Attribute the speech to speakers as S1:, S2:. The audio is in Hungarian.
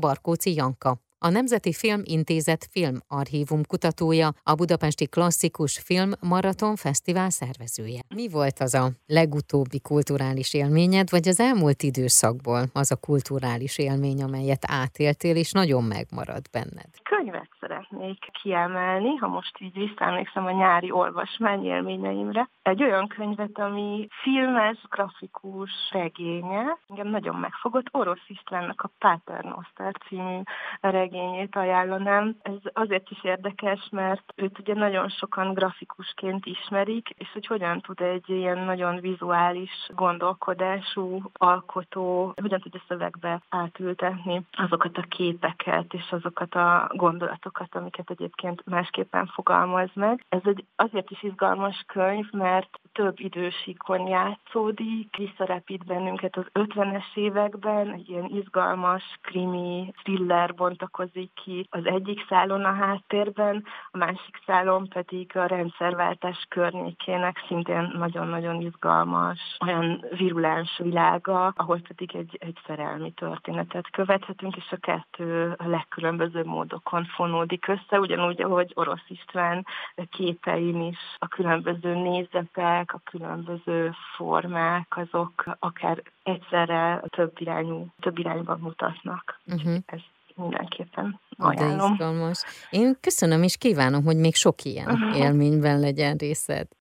S1: Barkóci Janka a Nemzeti Filmintézet filmarchívum kutatója, a Budapesti Klasszikus Film Maraton Fesztivál szervezője. Mi volt az a legutóbbi kulturális élményed, vagy az elmúlt időszakból az a kulturális élmény, amelyet átéltél, és nagyon megmarad benned?
S2: Könyvet szeretnék kiemelni, ha most így visszaemlékszem a nyári olvasmány élményeimre. Egy olyan könyvet, ami filmes, grafikus regénye, engem nagyon megfogott, Orosz Istvánnak a Paternoster című regény regényét ajánlanám. Ez azért is érdekes, mert őt ugye nagyon sokan grafikusként ismerik, és hogy hogyan tud egy ilyen nagyon vizuális gondolkodású alkotó, hogyan tudja szövegbe átültetni azokat a képeket és azokat a gondolatokat, amiket egyébként másképpen fogalmaz meg. Ez egy azért is izgalmas könyv, mert több idősíkon játszódik, visszarepít bennünket az 50-es években, egy ilyen izgalmas, krimi, thriller bontakozik ki az egyik szálon a háttérben, a másik szálon pedig a rendszerváltás környékének szintén nagyon-nagyon izgalmas, olyan virulens világa, ahol pedig egy, egy szerelmi történetet követhetünk, és a kettő a legkülönbözőbb módokon fonódik össze, ugyanúgy, ahogy Orosz István képein is a különböző nézetek, a különböző formák, azok akár egyszerre több irányú, több irányban mutatnak. Uh-huh. Ez mindenképpen ajánlom.
S1: De izgalmas. Én köszönöm és kívánom, hogy még sok ilyen élményben legyen részed.